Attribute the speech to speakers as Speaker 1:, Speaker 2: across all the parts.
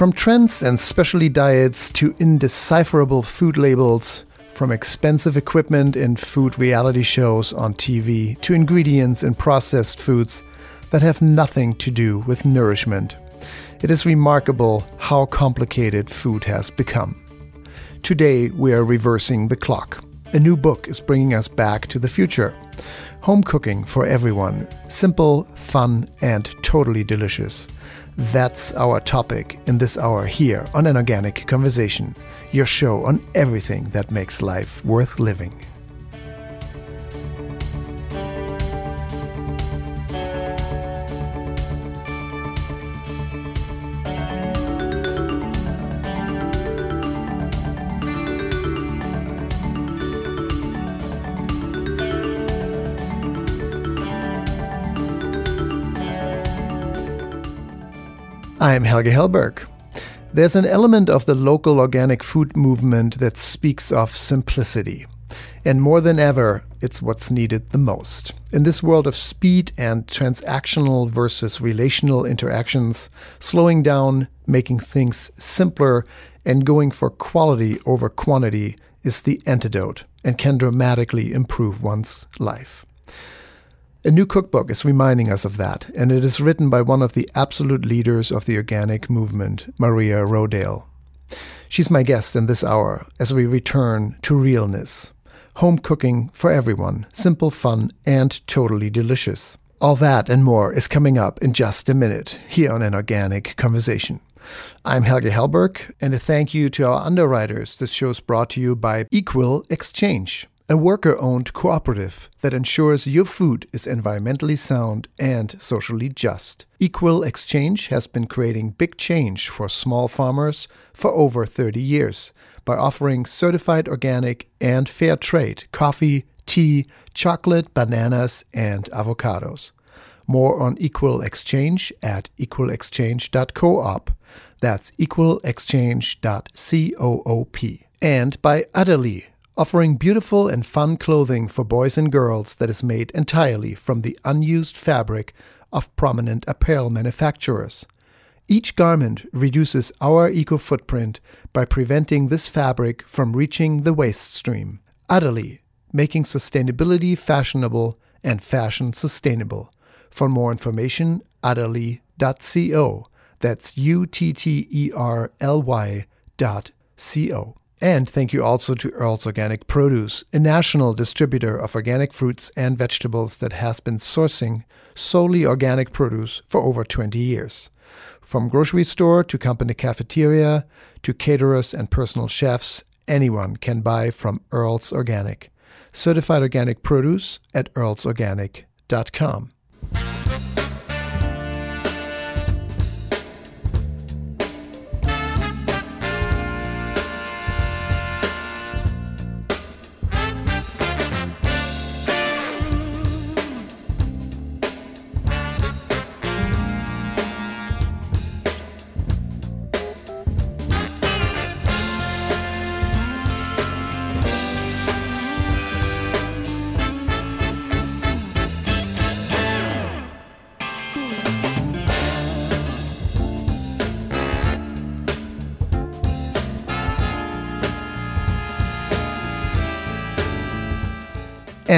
Speaker 1: From trends and specialty diets to indecipherable food labels, from expensive equipment in food reality shows on TV to ingredients in processed foods that have nothing to do with nourishment. It is remarkable how complicated food has become. Today, we are reversing the clock. A new book is bringing us back to the future. Home cooking for everyone. Simple, fun, and totally delicious. That's our topic in this hour here on An Organic Conversation, your show on everything that makes life worth living. I'm Helge Hellberg. There's an element of the local organic food movement that speaks of simplicity. And more than ever, it's what's needed the most. In this world of speed and transactional versus relational interactions, slowing down, making things simpler, and going for quality over quantity is the antidote and can dramatically improve one's life. A new cookbook is reminding us of that, and it is written by one of the absolute leaders of the organic movement, Maria Rodale. She's my guest in this hour as we return to realness. Home cooking for everyone, simple, fun, and totally delicious. All that and more is coming up in just a minute here on an organic conversation. I'm Helge Hellberg, and a thank you to our underwriters. This show is brought to you by Equal Exchange a worker owned cooperative that ensures your food is environmentally sound and socially just. Equal Exchange has been creating big change for small farmers for over 30 years by offering certified organic and fair trade coffee, tea, chocolate, bananas, and avocados. More on Equal Exchange at equalexchange.coop. That's equalexchange.coop. And by Utterly offering beautiful and fun clothing for boys and girls that is made entirely from the unused fabric of prominent apparel manufacturers. Each garment reduces our eco footprint by preventing this fabric from reaching the waste stream. Utterly, making sustainability fashionable and fashion sustainable. For more information, utterly.co. That's U T T E R L Y dot C O. And thank you also to Earl's Organic Produce, a national distributor of organic fruits and vegetables that has been sourcing solely organic produce for over 20 years. From grocery store to company cafeteria to caterers and personal chefs, anyone can buy from Earl's Organic. Certified organic produce at earlsorganic.com.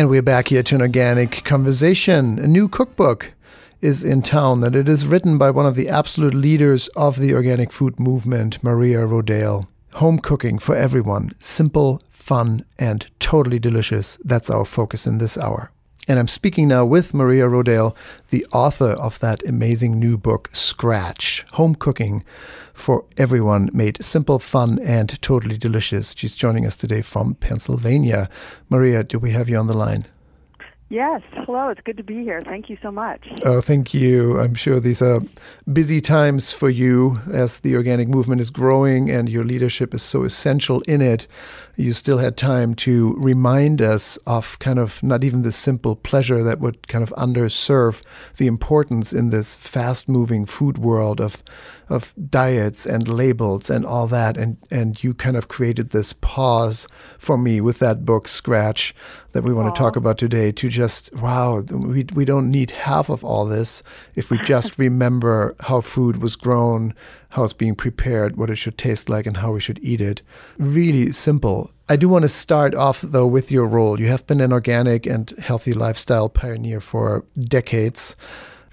Speaker 1: And we're back here to an organic conversation. A new cookbook is in town that it is written by one of the absolute leaders of the organic food movement, Maria Rodale. Home cooking for everyone, simple, fun, and totally delicious. That's our focus in this hour. And I'm speaking now with Maria Rodale, the author of that amazing new book, Scratch Home Cooking for Everyone, made simple, fun, and totally delicious. She's joining us today from Pennsylvania. Maria, do we have you on the line?
Speaker 2: Yes. Hello. It's good to be here. Thank you so much.
Speaker 1: Oh, thank you. I'm sure these are busy times for you as the organic movement is growing and your leadership is so essential in it. You still had time to remind us of kind of not even the simple pleasure that would kind of underserve the importance in this fast moving food world of, of diets and labels and all that. And, and you kind of created this pause for me with that book, Scratch, that we want Aww. to talk about today to just, wow, we, we don't need half of all this if we just remember how food was grown, how it's being prepared, what it should taste like, and how we should eat it. Really simple. I do want to start off, though, with your role. You have been an organic and healthy lifestyle pioneer for decades.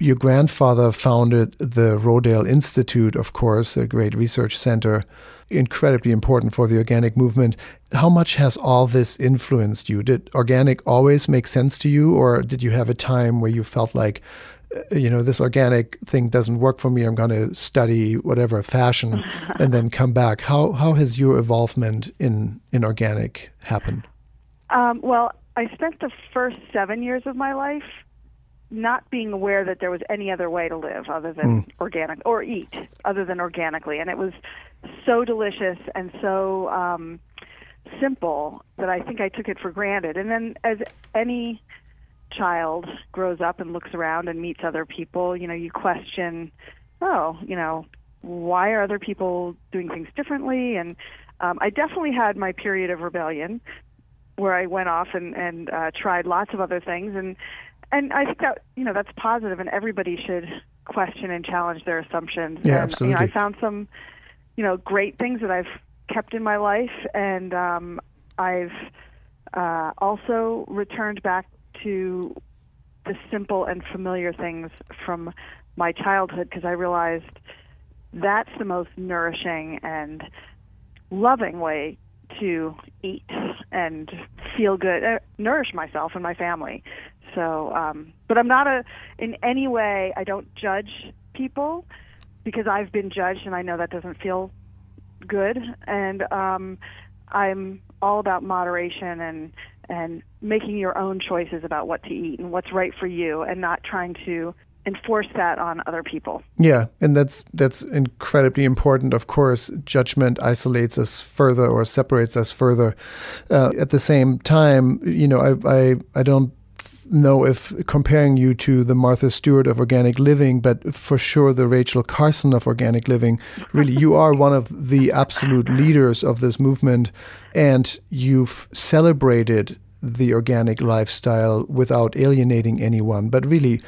Speaker 1: Your grandfather founded the Rodale Institute, of course, a great research center, incredibly important for the organic movement. How much has all this influenced you? Did organic always make sense to you, or did you have a time where you felt like, uh, you know, this organic thing doesn't work for me. I'm going to study whatever fashion and then come back. How how has your involvement in in organic happened?
Speaker 2: Um, well, I spent the first seven years of my life not being aware that there was any other way to live other than mm. organic or eat other than organically, and it was so delicious and so um, simple that I think I took it for granted. And then, as any child grows up and looks around and meets other people, you know, you question, oh, you know, why are other people doing things differently? And um, I definitely had my period of rebellion where I went off and and uh, tried lots of other things and and I think that you know that's positive, and everybody should question and challenge their assumptions.
Speaker 1: Yeah,
Speaker 2: and,
Speaker 1: absolutely.
Speaker 2: You know, I found some, you know, great things that I've kept in my life, and um, I've uh, also returned back to the simple and familiar things from my childhood because I realized that's the most nourishing and loving way to eat and feel good, uh, nourish myself and my family. So, um, but I'm not a, in any way, I don't judge people because I've been judged and I know that doesn't feel good. And um, I'm all about moderation and, and making your own choices about what to eat and what's right for you and not trying to enforce that on other people.
Speaker 1: Yeah, and that's that's incredibly important. Of course, judgment isolates us further or separates us further. Uh, at the same time, you know, I I, I don't know if comparing you to the Martha Stewart of organic living, but for sure the Rachel Carson of organic living. Really, you are one of the absolute leaders of this movement, and you've celebrated the organic lifestyle without alienating anyone, but really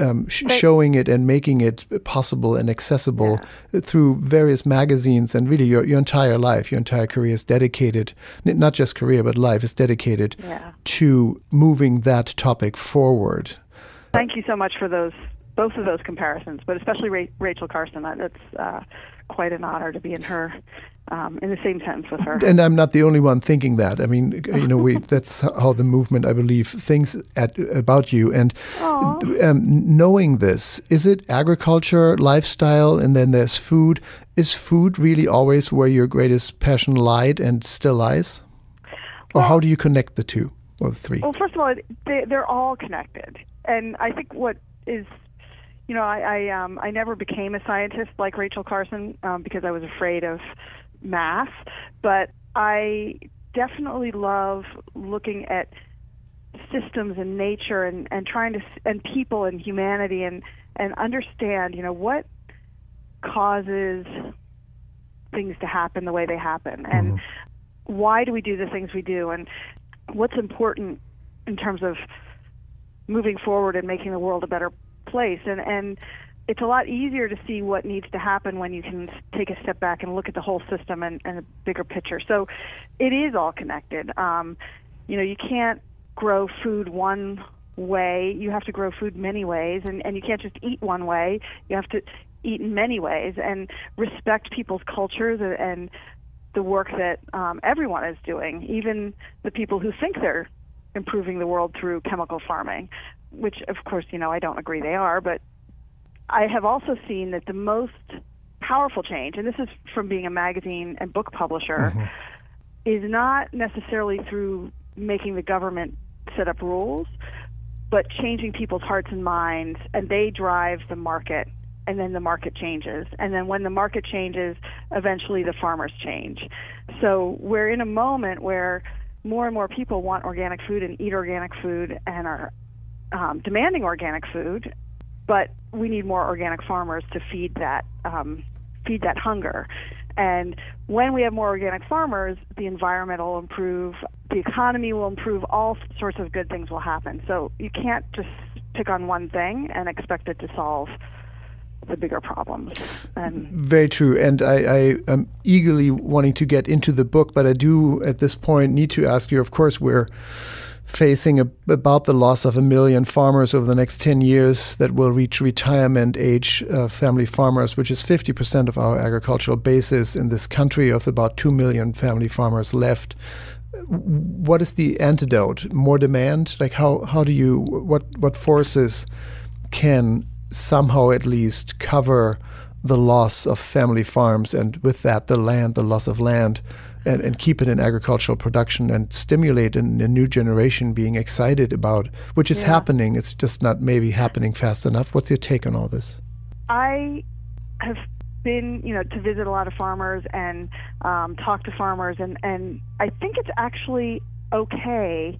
Speaker 1: um, sh- showing it and making it possible and accessible yeah. through various magazines and really your, your entire life, your entire career is dedicated, not just career, but life is dedicated yeah. to moving that topic forward.
Speaker 2: Thank you so much for those, both of those comparisons, but especially Ra- Rachel Carson. That's uh, quite an honor to be in her um, in the same sentence with her.
Speaker 1: And I'm not the only one thinking that. I mean, you know, we that's how the movement, I believe, thinks at, about you. And um, knowing this, is it agriculture, lifestyle, and then there's food? Is food really always where your greatest passion lied and still lies? Or well, how do you connect the two or the three?
Speaker 2: Well, first of all, they, they're all connected. And I think what is you know, I I, um, I never became a scientist like Rachel Carson um, because I was afraid of math, but I definitely love looking at systems and nature and, and trying to and people and humanity and and understand you know what causes things to happen the way they happen and mm-hmm. why do we do the things we do and what's important in terms of moving forward and making the world a better place and and it's a lot easier to see what needs to happen when you can take a step back and look at the whole system and, and a bigger picture. So it is all connected. Um, you know, you can't grow food one way. You have to grow food many ways, and, and you can't just eat one way. You have to eat in many ways and respect people's cultures and, and the work that um, everyone is doing, even the people who think they're improving the world through chemical farming, which, of course, you know, I don't agree they are, but I have also seen that the most powerful change, and this is from being a magazine and book publisher, mm-hmm. is not necessarily through making the government set up rules, but changing people's hearts and minds, and they drive the market. And then the market changes. And then when the market changes, eventually the farmers change. So we're in a moment where more and more people want organic food and eat organic food and are um, demanding organic food but we need more organic farmers to feed that um, feed that hunger. And when we have more organic farmers, the environment will improve, the economy will improve, all sorts of good things will happen. So you can't just pick on one thing and expect it to solve the bigger problems.
Speaker 1: And Very true. And I, I am eagerly wanting to get into the book, but I do at this point need to ask you, of course, we're facing a, about the loss of a million farmers over the next 10 years that will reach retirement age uh, family farmers, which is 50% of our agricultural basis in this country, of about 2 million family farmers left. What is the antidote? More demand? Like how, how do you what what forces can somehow at least cover the loss of family farms and with that the land, the loss of land? And, and keep it in agricultural production and stimulate a, a new generation being excited about, which is yeah. happening. It's just not maybe happening fast enough. What's your take on all this?
Speaker 2: I have been, you know, to visit a lot of farmers and um, talk to farmers, and, and I think it's actually okay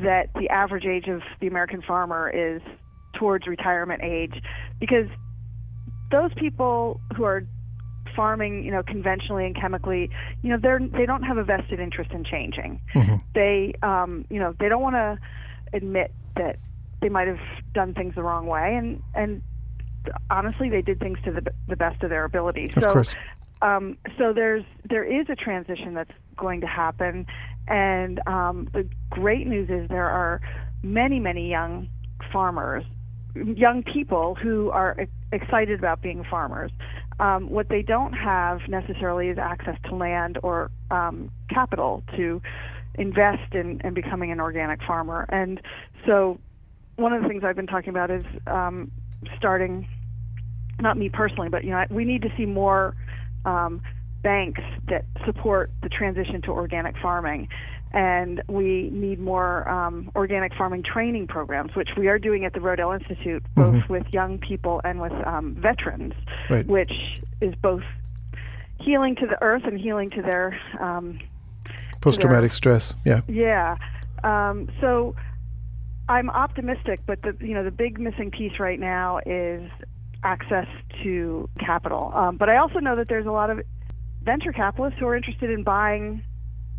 Speaker 2: that the average age of the American farmer is towards retirement age because those people who are farming, you know, conventionally and chemically, you know, they're they don't have a vested interest in changing. Mm-hmm. They, um, you know, they don't want to admit that they might have done things the wrong way, and and honestly, they did things to the the best of their ability.
Speaker 1: Of
Speaker 2: so,
Speaker 1: course.
Speaker 2: Um, so there's there is a transition that's going to happen, and um, the great news is there are many many young farmers, young people who are excited about being farmers. Um, what they don't have necessarily is access to land or um, capital to invest in, in becoming an organic farmer. And so, one of the things I've been talking about is um, starting, not me personally, but you know, we need to see more um, banks that support the transition to organic farming and we need more um, organic farming training programs, which we are doing at the Rodale Institute, both mm-hmm. with young people and with um, veterans,
Speaker 1: right.
Speaker 2: which is both healing to the earth and healing to their um,
Speaker 1: post-traumatic stress. Yeah.
Speaker 2: Yeah. Um, so I'm optimistic, but the you know the big missing piece right now is access to capital. Um, but I also know that there's a lot of venture capitalists who are interested in buying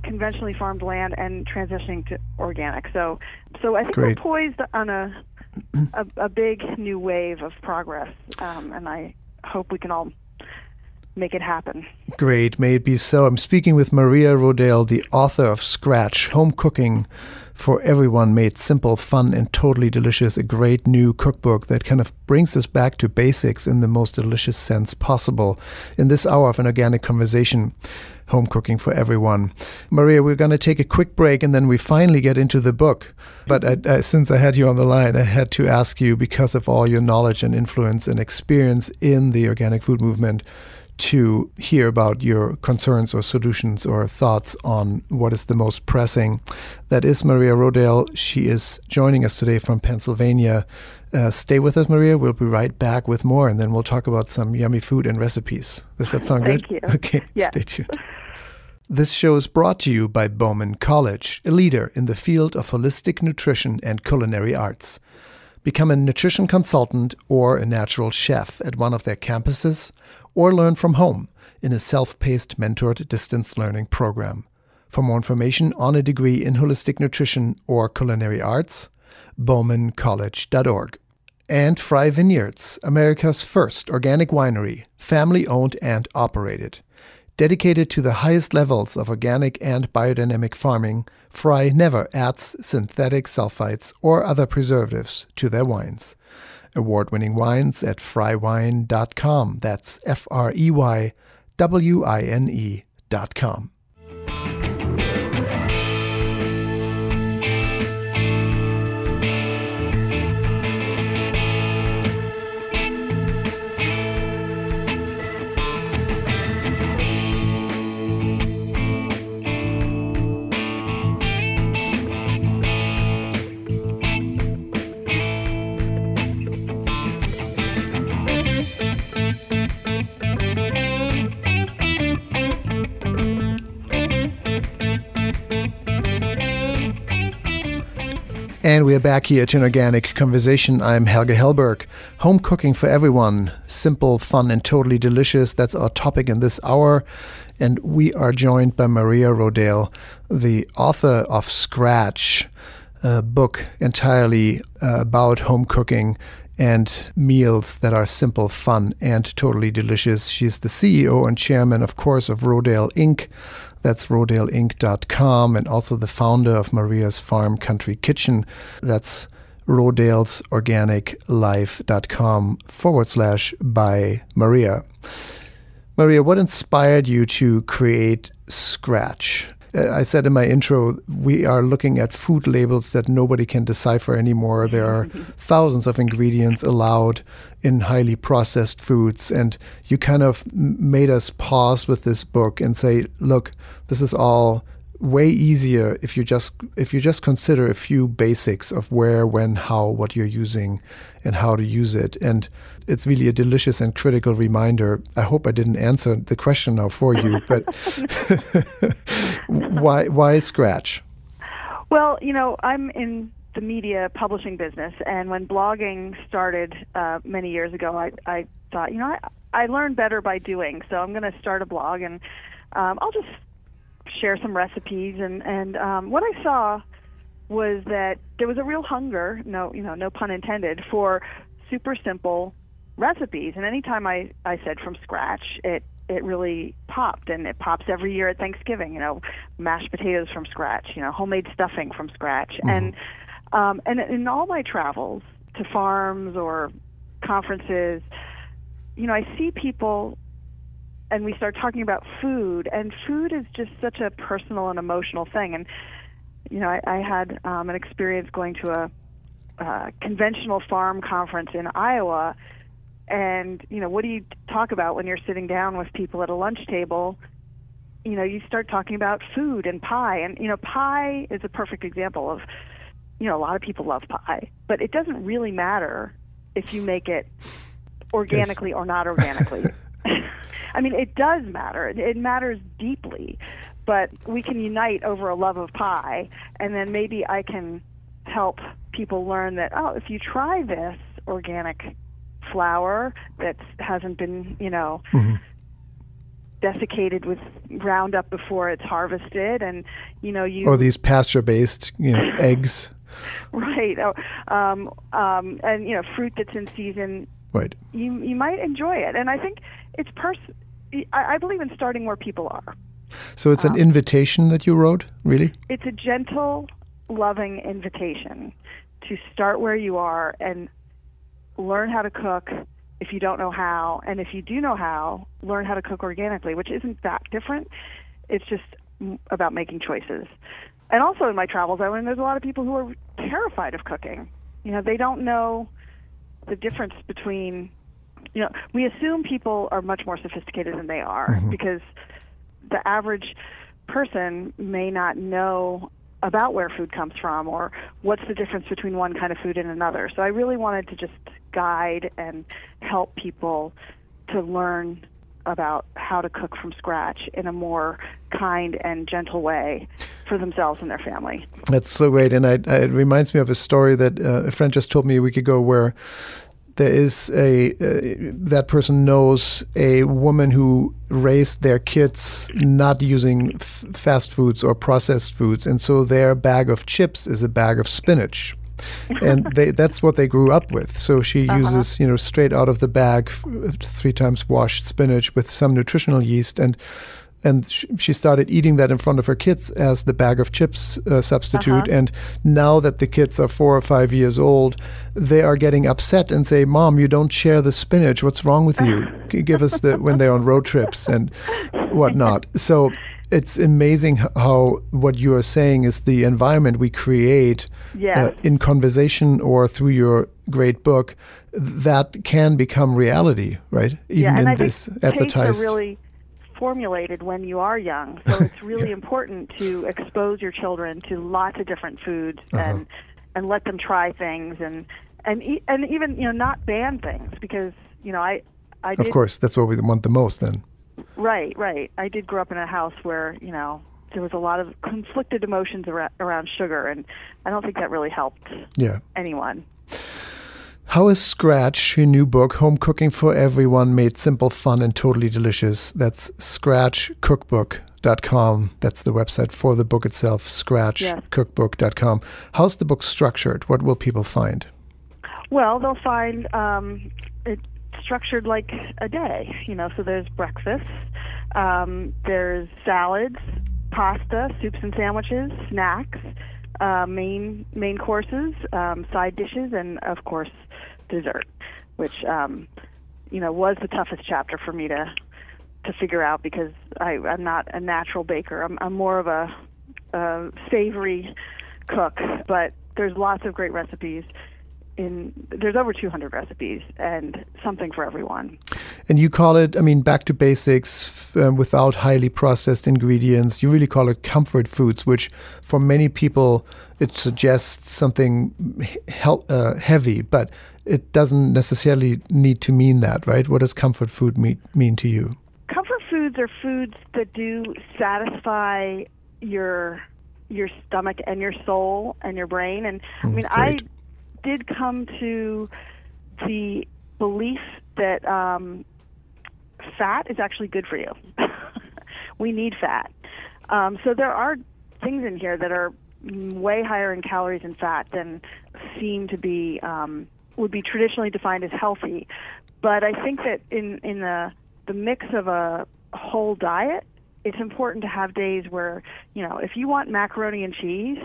Speaker 2: conventionally farmed land and transitioning to organic. So, so I think
Speaker 1: Great.
Speaker 2: we're poised on a, a, a big new wave of progress, um, and I hope we can all make it happen.
Speaker 1: Great, may it be so. I'm speaking with Maria Rodale, the author of Scratch Home Cooking for Everyone Made Simple, Fun, and Totally Delicious, a great new cookbook that kind of brings us back to basics in the most delicious sense possible in this hour of an organic conversation home cooking for everyone. Maria, we're going to take a quick break and then we finally get into the book. But I, since I had you on the line, I had to ask you, because of all your knowledge and influence and experience in the organic food movement, to hear about your concerns or solutions or thoughts on what is the most pressing. That is Maria Rodale. She is joining us today from Pennsylvania. Uh, stay with us, Maria. We'll be right back with more, and then we'll talk about some yummy food and recipes. Does that sound
Speaker 2: Thank
Speaker 1: good?
Speaker 2: You.
Speaker 1: Okay,
Speaker 2: yeah.
Speaker 1: stay tuned. This show is brought to you by Bauman College, a leader in the field of holistic nutrition and culinary arts. Become a nutrition consultant or a natural chef at one of their campuses, or learn from home in a self paced mentored distance learning program. For more information on a degree in holistic nutrition or culinary arts, baumancollege.org. And Frey Vineyards, America's first organic winery, family owned and operated. Dedicated to the highest levels of organic and biodynamic farming, Frey never adds synthetic sulfites or other preservatives to their wines. Award winning wines at freywine.com. That's F R E Y W I N E.com. And we are back here to an organic conversation. I'm Helge Hellberg. Home cooking for everyone. Simple, fun, and totally delicious. That's our topic in this hour. And we are joined by Maria Rodale, the author of Scratch, a book entirely uh, about home cooking and meals that are simple, fun, and totally delicious. She's the CEO and chairman, of course, of Rodale Inc., that's rodaleinc.com and also the founder of Maria's Farm Country Kitchen. That's rodalesorganiclife.com forward slash by Maria. Maria, what inspired you to create Scratch? Uh, I said in my intro, we are looking at food labels that nobody can decipher anymore. There are thousands of ingredients allowed in highly processed foods. And you kind of made us pause with this book and say, look, this is all way easier if you just if you just consider a few basics of where, when, how, what you're using, and how to use it. And it's really a delicious and critical reminder. I hope I didn't answer the question now for you, but why why Scratch?
Speaker 2: Well, you know, I'm in the media publishing business, and when blogging started uh, many years ago, I, I thought, you know, I, I learn better by doing, so I'm going to start a blog, and um, I'll just share some recipes. And and um, what I saw was that there was a real hunger, no, you know, no pun intended, for super simple recipes. And anytime I I said from scratch, it it really popped and it pops every year at Thanksgiving, you know, mashed potatoes from scratch, you know, homemade stuffing from scratch. Mm-hmm. And um, and in all my travels to farms or conferences, you know, I see people and we start talking about food, and food is just such a personal and emotional thing. And, you know, I, I had um, an experience going to a uh, conventional farm conference in Iowa. And, you know, what do you talk about when you're sitting down with people at a lunch table? You know, you start talking about food and pie. And, you know, pie is a perfect example of you know, a lot of people love pie, but it doesn't really matter if you make it organically yes. or not organically. I mean, it does matter. It matters deeply, but we can unite over a love of pie, and then maybe I can help people learn that oh, if you try this organic flour that hasn't been, you know, mm-hmm. desiccated with Roundup before it's harvested, and you know, you
Speaker 1: or these pasture-based, you know, eggs
Speaker 2: right. Oh, um, um, and you know, fruit that's in season.
Speaker 1: Right.
Speaker 2: You you might enjoy it, and I think it's pers. I, I believe in starting where people are.
Speaker 1: So it's an um, invitation that you wrote, really?
Speaker 2: It's a gentle, loving invitation to start where you are and learn how to cook if you don't know how, and if you do know how, learn how to cook organically, which isn't that different. It's just about making choices and also in my travels, I learned there's a lot of people who are terrified of cooking. You know, they don't know the difference between, you know, we assume people are much more sophisticated than they are mm-hmm. because the average person may not know about where food comes from or what's the difference between one kind of food and another. So I really wanted to just guide and help people to learn about how to cook from scratch in a more kind and gentle way for themselves and their family.
Speaker 1: That's so great, and I, it reminds me of a story that uh, a friend just told me a week ago, where there is a uh, that person knows a woman who raised their kids not using f- fast foods or processed foods, and so their bag of chips is a bag of spinach and they, that's what they grew up with. So she uh-huh. uses, you know, straight out of the bag, three times washed spinach with some nutritional yeast, and and she started eating that in front of her kids as the bag of chips uh, substitute. Uh-huh. And now that the kids are four or five years old, they are getting upset and say, "Mom, you don't share the spinach. What's wrong with you? Give us the when they're on road trips and whatnot." So it's amazing how what you are saying is the environment we create
Speaker 2: yes. uh,
Speaker 1: in conversation or through your great book that can become reality, right?
Speaker 2: Even
Speaker 1: yeah,
Speaker 2: in
Speaker 1: I this advertised.
Speaker 2: Are really formulated when you are young, so it's really yeah. important to expose your children to lots of different foods uh-huh. and and let them try things and and and even you know not ban things because you know I I
Speaker 1: of course that's what we want the most then
Speaker 2: Right, right. I did grow up in a house where you know there was a lot of conflicted emotions around, around sugar, and I don't think that really helped
Speaker 1: yeah.
Speaker 2: anyone.
Speaker 1: How is Scratch, your new book, Home Cooking for Everyone, made simple, fun, and totally delicious? That's scratchcookbook.com. That's the website for the book itself, scratchcookbook.com. How's the book structured? What will people find?
Speaker 2: Well, they'll find um, it structured like a day, you know, so there's breakfast, um, there's salads, pasta, soups and sandwiches, snacks, uh, main main courses, um, side dishes, and of course dessert, which um, you know was the toughest chapter for me to to figure out because I, I'm not a natural baker. I'm, I'm more of a, a savory cook, but there's lots of great recipes in there's over 200 recipes and something for everyone.
Speaker 1: And you call it, I mean, back to basics um, without highly processed ingredients. You really call it comfort foods, which for many people it suggests something he- uh, heavy, but it doesn't necessarily need to mean that, right? What does comfort food mean, mean to you?
Speaker 2: Comfort foods are foods that do satisfy your your stomach and your soul and your brain. And I
Speaker 1: Mm,
Speaker 2: mean, I did come to the belief that um, fat is actually good for you. we need fat. Um, so there are things in here that are way higher in calories and fat than seem to be um, would be traditionally defined as healthy. But I think that in in the the mix of a whole diet, it's important to have days where you know if you want macaroni and cheese,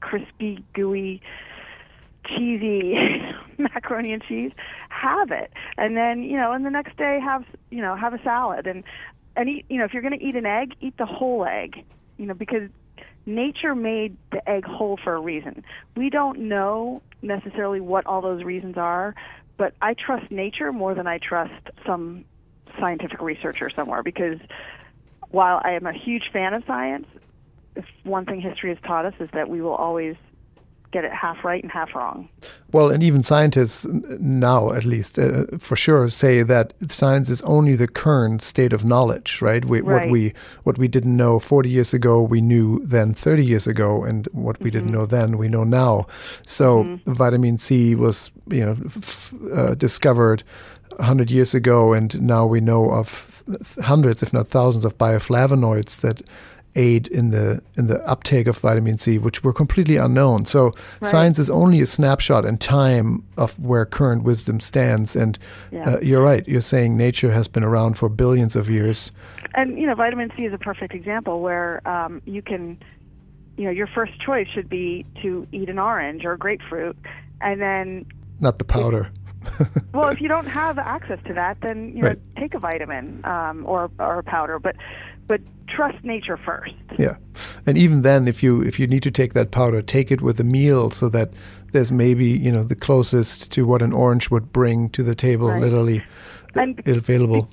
Speaker 2: crispy, gooey, cheesy macaroni and cheese, have it, and then you know, and the next day have you know have a salad and and eat you know if you're going to eat an egg, eat the whole egg, you know because nature made the egg whole for a reason. We don't know necessarily what all those reasons are, but I trust nature more than I trust some scientific researcher somewhere because while I am a huge fan of science, one thing history has taught us is that we will always get it half right and half wrong.
Speaker 1: Well, and even scientists now, at least uh, for sure, say that science is only the current state of knowledge, right? We,
Speaker 2: right?
Speaker 1: What we what we didn't know 40 years ago, we knew then 30 years ago, and what we mm-hmm. didn't know then, we know now. So mm-hmm. vitamin C was, you know, f- uh, discovered 100 years ago, and now we know of hundreds, if not thousands, of bioflavonoids that aid in the in the uptake of vitamin C, which were completely unknown. So right. science is only a snapshot in time of where current wisdom stands. And yeah. uh, you're right. You're saying nature has been around for billions of years.
Speaker 2: And you know, vitamin C is a perfect example where um, you can, you know, your first choice should be to eat an orange or a grapefruit, and then
Speaker 1: not the powder.
Speaker 2: well, if you don't have access to that, then you know,
Speaker 1: right.
Speaker 2: take a vitamin um, or or a powder. But but trust nature first.
Speaker 1: Yeah, and even then, if you if you need to take that powder, take it with a meal so that there's maybe you know the closest to what an orange would bring to the table,
Speaker 2: right.
Speaker 1: literally
Speaker 2: and
Speaker 1: available.
Speaker 2: Be,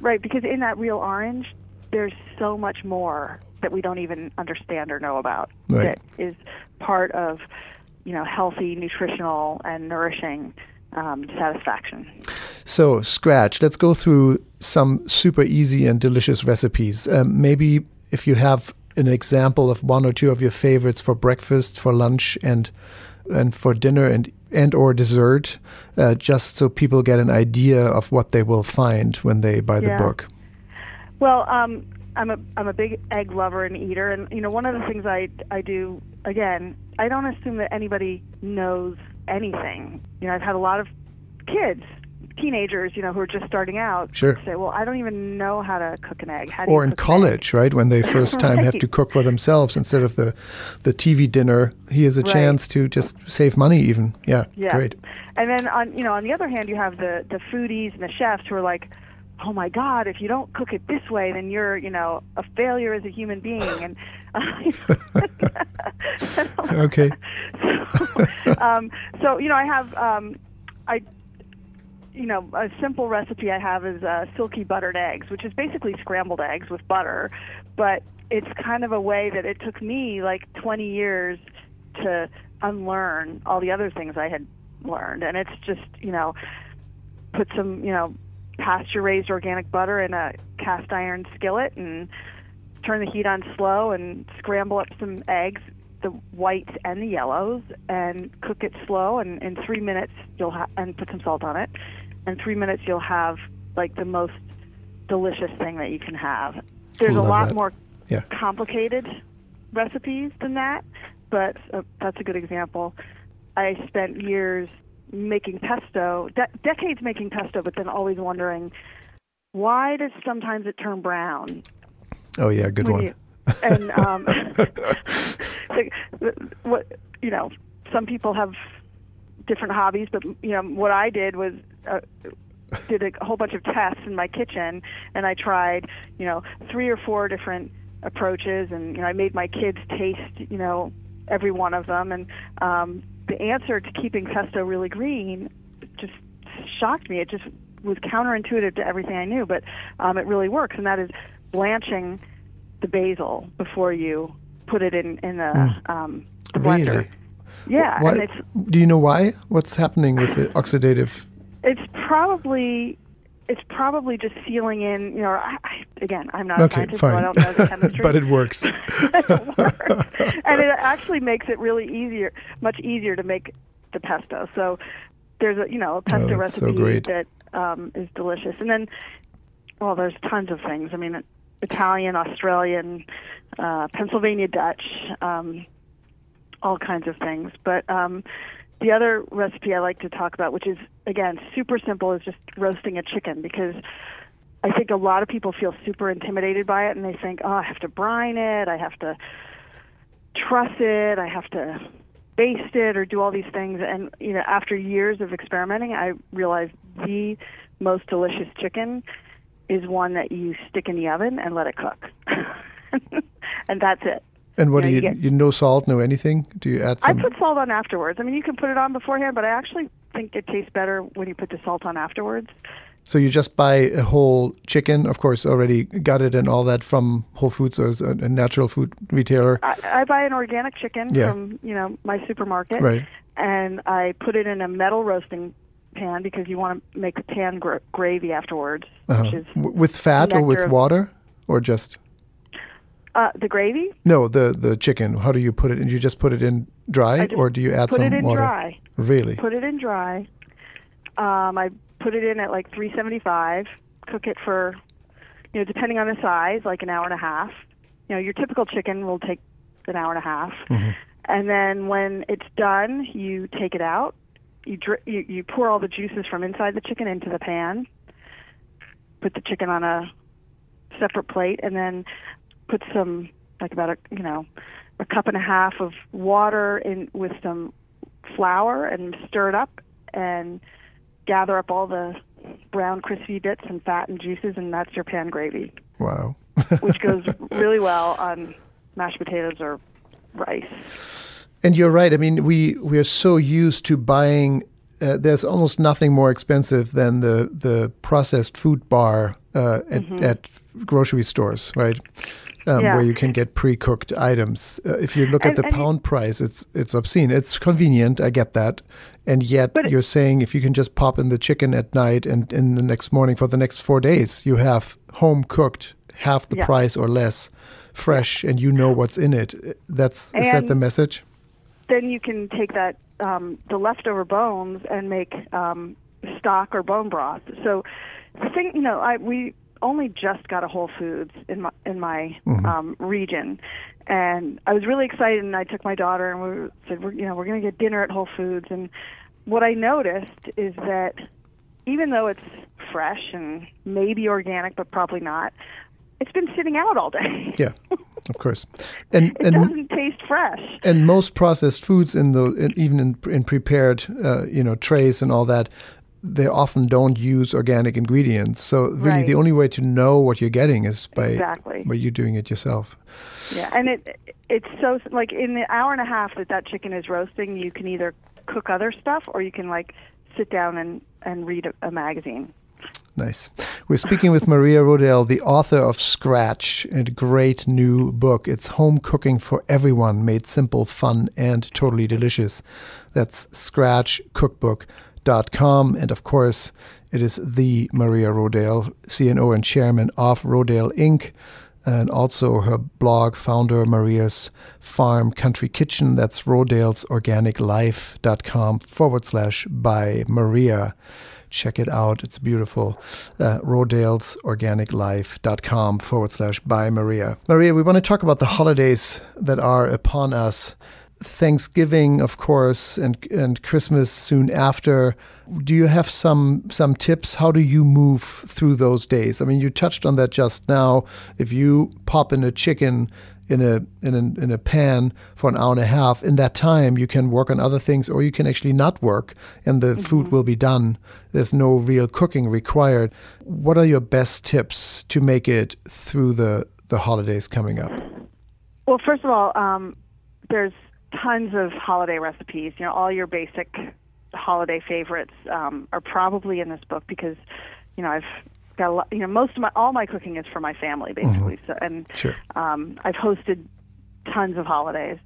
Speaker 2: right, because in that real orange, there's so much more that we don't even understand or know about
Speaker 1: right.
Speaker 2: that is part of you know healthy, nutritional, and nourishing um, satisfaction.
Speaker 1: So, Scratch, let's go through some super easy and delicious recipes. Um, maybe if you have an example of one or two of your favorites for breakfast, for lunch, and and for dinner and and or dessert, uh, just so people get an idea of what they will find when they buy
Speaker 2: yeah.
Speaker 1: the book.
Speaker 2: Well, um, I'm a I'm a big egg lover and eater, and you know one of the things I I do again, I don't assume that anybody knows anything. You know, I've had a lot of kids, teenagers, you know, who are just starting out.
Speaker 1: Sure.
Speaker 2: Say, well, I don't even know how to cook an egg.
Speaker 1: Or in college, right? When they first time
Speaker 2: right.
Speaker 1: have to cook for themselves instead of the the TV dinner, here's a
Speaker 2: right.
Speaker 1: chance to just save money. Even, yeah,
Speaker 2: yeah.
Speaker 1: great.
Speaker 2: And then on you know on the other hand, you have the the foodies and the chefs who are like. Oh my God! If you don't cook it this way, then you're, you know, a failure as a human being. And
Speaker 1: okay.
Speaker 2: so, um, so you know, I have um, I you know, a simple recipe I have is uh, silky buttered eggs, which is basically scrambled eggs with butter, but it's kind of a way that it took me like 20 years to unlearn all the other things I had learned. And it's just, you know, put some, you know, pasture raised organic butter in a cast iron skillet and turn the heat on slow and scramble up some eggs, the whites and the yellows, and cook it slow. And in three minutes, you'll have and put some salt on it. In three minutes, you'll have like the most delicious thing that you can have. There's
Speaker 1: Love
Speaker 2: a lot
Speaker 1: that.
Speaker 2: more
Speaker 1: Yeah.
Speaker 2: complicated recipes than that, but uh, that's a good example. I spent years making pesto, de- decades making pesto, but then always wondering why does sometimes it turn brown?
Speaker 1: Oh yeah, good one.
Speaker 2: you- and um, like, what you know, some people have different hobbies, but you know what I did was uh, did a whole bunch of tests in my kitchen, and I tried you know three or four different approaches, and you know I made my kids taste you know every one of them, and um, the answer to keeping pesto really green just shocked me. It just was counterintuitive to everything I knew, but um, it really works, and that is blanching the basil before you put it in in the um, the blender.
Speaker 1: Really?
Speaker 2: Yeah,
Speaker 1: Why,
Speaker 2: it's
Speaker 1: do you know why? What's happening with the oxidative?
Speaker 2: It's probably it's probably just sealing in. You know, I, I, again, I'm not a
Speaker 1: Okay,
Speaker 2: scientist, so I don't know the chemistry.
Speaker 1: but it works.
Speaker 2: it works. and it actually makes it really easier, much easier to make the pesto. So there's a you know a pesto
Speaker 1: Oh, that's so
Speaker 2: recipe
Speaker 1: great.
Speaker 2: that um, is delicious, and then well, there's tons of things. I mean, Italian, Australian, uh, Pennsylvania Dutch, um, all kinds of things. But um, the other recipe I like to talk about, which is again super simple, is just roasting a chicken because I think a lot of people feel super intimidated by it, and they think, oh, I have to brine it, I have to truss it, I have to baste it, or do all these things. And you know, after years of experimenting, I realized the most delicious chicken is one that you stick in the oven and let it cook, and that's it.
Speaker 1: And what
Speaker 2: Yeah,
Speaker 1: do
Speaker 2: you
Speaker 1: you,
Speaker 2: get-
Speaker 1: you no salt, no anything? Do you add
Speaker 2: salt?
Speaker 1: I
Speaker 2: put salt on afterwards. I mean, you can put it on beforehand, but I actually think it tastes better when you put the salt on afterwards.
Speaker 1: so you just buy a whole chicken, of course, already gutted and all that from Whole Foods or a, a natural food retailer,
Speaker 2: I, I buy an organic chicken
Speaker 1: Yeah.
Speaker 2: from you know my supermarket,
Speaker 1: right?
Speaker 2: and I put it in a metal roasting pan because you want to make the pan gra- gravy afterwards,
Speaker 1: Uh-huh.
Speaker 2: which is
Speaker 1: with fat or with water, or just
Speaker 2: uh, the gravy.
Speaker 1: no the the chicken? How do you put it? in? Do you just put it in dry, or do you add some?
Speaker 2: put
Speaker 1: some
Speaker 2: it in
Speaker 1: water?
Speaker 2: dry.
Speaker 1: Really?
Speaker 2: Put it in dry. Um, I put it in at like 375. Cook it for, you know, depending on the size, like an hour and a half. You know, your typical chicken will take an hour and a half.
Speaker 1: Mm-hmm.
Speaker 2: And then when it's done, you take it out. You, dri- you you pour all the juices from inside the chicken into the pan. Put the chicken on a separate plate, and then put some like about a you know a cup and a half of water in with some flour and stir it up and gather up all the brown crispy bits and fat and juices and that's your pan gravy
Speaker 1: Wow.
Speaker 2: which goes really well on mashed potatoes or rice
Speaker 1: And you're right. I mean, we we are so used to buying. Uh, there's almost nothing more expensive than the the processed food bar uh, at, at grocery stores, right? Um.
Speaker 2: Yeah.
Speaker 1: Where you can get pre-cooked items. Uh, if you look at the
Speaker 2: and
Speaker 1: pound price, it's it's obscene. It's convenient, I get that, and yet you're saying if you can just pop in the chicken at night and in the next morning for the next four days, you have home cooked half the
Speaker 2: Yeah.
Speaker 1: price or less, fresh, and you know what's in it. That's is that the message?
Speaker 2: then you can take that um, the leftover bones and make um, stock or bone broth. So the thing, you know, I we only just got a Whole Foods in my in my um, region, and I was really excited. And I took my daughter and we said, we're, you know, we're going to get dinner at Whole Foods. And what I noticed is that even though it's fresh and maybe organic, but probably not, it's been sitting out all day.
Speaker 1: Yeah, of course. And
Speaker 2: it
Speaker 1: and
Speaker 2: doesn't taste fresh.
Speaker 1: and most processed foods in the in, even in, in prepared uh, you know trays and all that they often don't use organic ingredients so really
Speaker 2: Right.
Speaker 1: the only way to know what you're getting is by
Speaker 2: Exactly.
Speaker 1: by you doing it yourself
Speaker 2: Yeah, and it it's so like in the hour and a half that that chicken is roasting, you can either cook other stuff or you can like sit down and and read a, a magazine.
Speaker 1: nice we're speaking with maria Rodale the author of scratch a great new book it's home cooking for everyone made simple fun and totally delicious that's scratchcookbook.com and of course it is the maria Rodale, CEO and chairman of rodale inc and also her blog, founder Maria's Farm Country Kitchen. That's rodale's rodalesorganiclife.com forward slash by Maria. Check it out. It's beautiful. Uh, rodalesorganiclife.com forward slash by Maria. Maria, we want to talk about the holidays that are upon us. Thanksgiving, of course, and and Christmas soon after. Do you have some some tips? How do you move through those days? I mean, you touched on that just now. If you pop in a chicken in a in a in a pan for an hour and a half, in that time you can work on other things, or you can actually not work, and the mm-hmm. food will be done. There's no real cooking required. What are your best tips to make it through the the holidays coming up?
Speaker 2: Well, first of all, um, there's tons of holiday recipes. You know, all your basic holiday favorites um, are probably in this book because, you know, I've got a lot. You know, most of my all my cooking is for my family basically. Mm-hmm. So, and
Speaker 1: sure.
Speaker 2: um, I've hosted tons of holidays,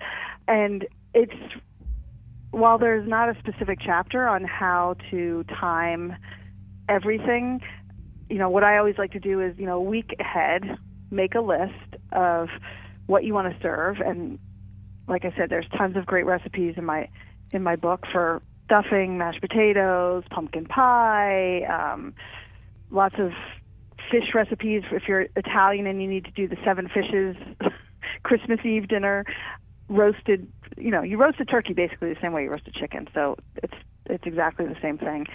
Speaker 2: and it's while there's not a specific chapter on how to time everything, you know, what I always like to do is, you know, a week ahead, make a list of what you want to serve and like I said, there's tons of great recipes in my in my book for stuffing, mashed potatoes, pumpkin pie, um, lots of fish recipes. If you're Italian and you need to do the seven fishes Christmas Eve dinner, roasted, you know, you roast a turkey basically the same way you roast a chicken. So it's it's exactly the same thing.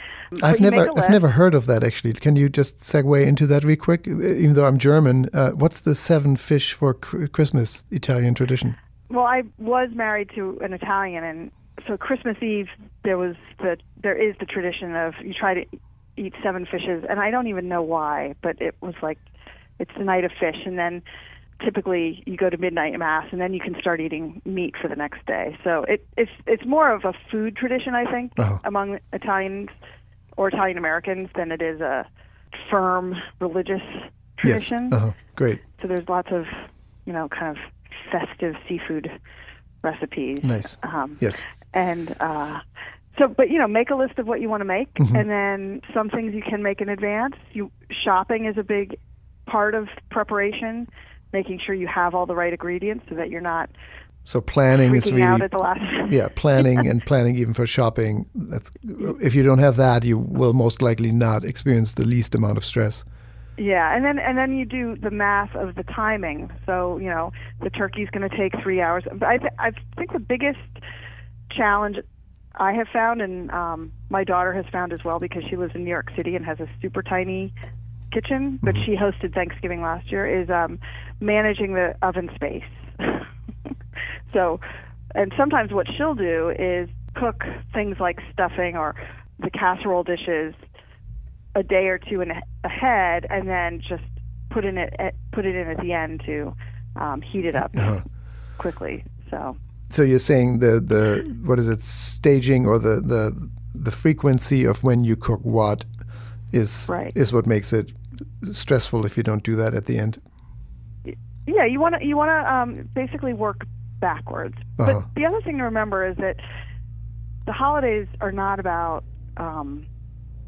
Speaker 1: I've never I've never heard of that actually. Can you just segue into that real quick? Even though I'm German, uh, what's the seven fish for Christmas Italian tradition?
Speaker 2: Well, I was married to an Italian, and so Christmas Eve there was the there is the tradition of you try to eat seven fishes, and I don't even know why, but it was like it's the night of fish, and then typically you go to midnight mass, and then you can start eating meat for the next day. So it, it's it's more of a food tradition, I think, uh-huh. among Italians or Italian Americans than it is a firm religious tradition.
Speaker 1: Yes. Uh-huh. Great.
Speaker 2: So there's lots of you know kind of festive seafood recipes.
Speaker 1: Nice. Um, yes.
Speaker 2: And uh, so, but you know, make a list of what you want to make, mm-hmm. and then some things you can make in advance. You shopping is a big part of preparation, making sure you have all the right ingredients so that you're not.
Speaker 1: So planning
Speaker 2: is
Speaker 1: really
Speaker 2: yeah
Speaker 1: planning and planning even for shopping. That's if you don't have that, you will most likely not experience the least amount of stress.
Speaker 2: Yeah, and then and then you do the math of the timing. So you know the turkey's going to take three hours. But I th- I think the biggest challenge I have found, and um, my daughter has found as well, because she lives in New York City and has a super tiny kitchen, but mm-hmm. she hosted Thanksgiving last year, is um, managing the oven space. so, and sometimes what she'll do is cook things like stuffing or the casserole dishes a day or two in ahead, and then just put in it put it in at the end to um, heat it up uh-huh. quickly. So.
Speaker 1: So you're saying the the what is it staging or the the the frequency of when you cook what is
Speaker 2: right.
Speaker 1: is what makes it stressful if you don't do that at the end.
Speaker 2: Yeah, you want to you want to um, basically work backwards. Uh-huh. But the other thing to remember is that the holidays are not about um,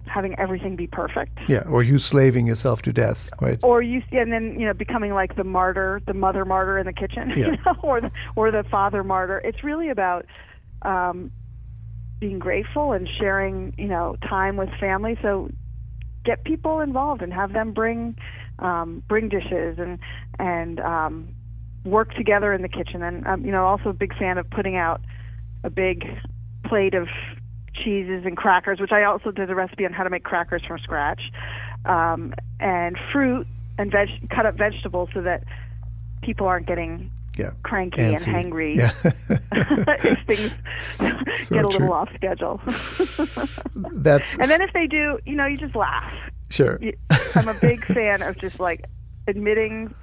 Speaker 2: having everything be perfect.
Speaker 1: Yeah, or you slaving yourself to death, right?
Speaker 2: Or you and then you know becoming like the martyr, the mother martyr in the kitchen,
Speaker 1: yeah.
Speaker 2: you know, or the or the father martyr. It's really about um, being grateful and sharing, you know, time with family. So get people involved and have them bring um, bring dishes and and um, work together in the kitchen. And um, you know, also a big fan of putting out a big plate of cheeses and crackers, which I also did a recipe on how to make crackers from scratch, um, and fruit and veg cut up vegetables so that people aren't getting
Speaker 1: yeah.
Speaker 2: cranky
Speaker 1: Antsy.
Speaker 2: and hangry
Speaker 1: yeah.
Speaker 2: if things
Speaker 1: so
Speaker 2: get a
Speaker 1: true.
Speaker 2: little off schedule.
Speaker 1: That's
Speaker 2: and then if they do, you know, you just laugh.
Speaker 1: Sure.
Speaker 2: I'm a big fan of just like admitting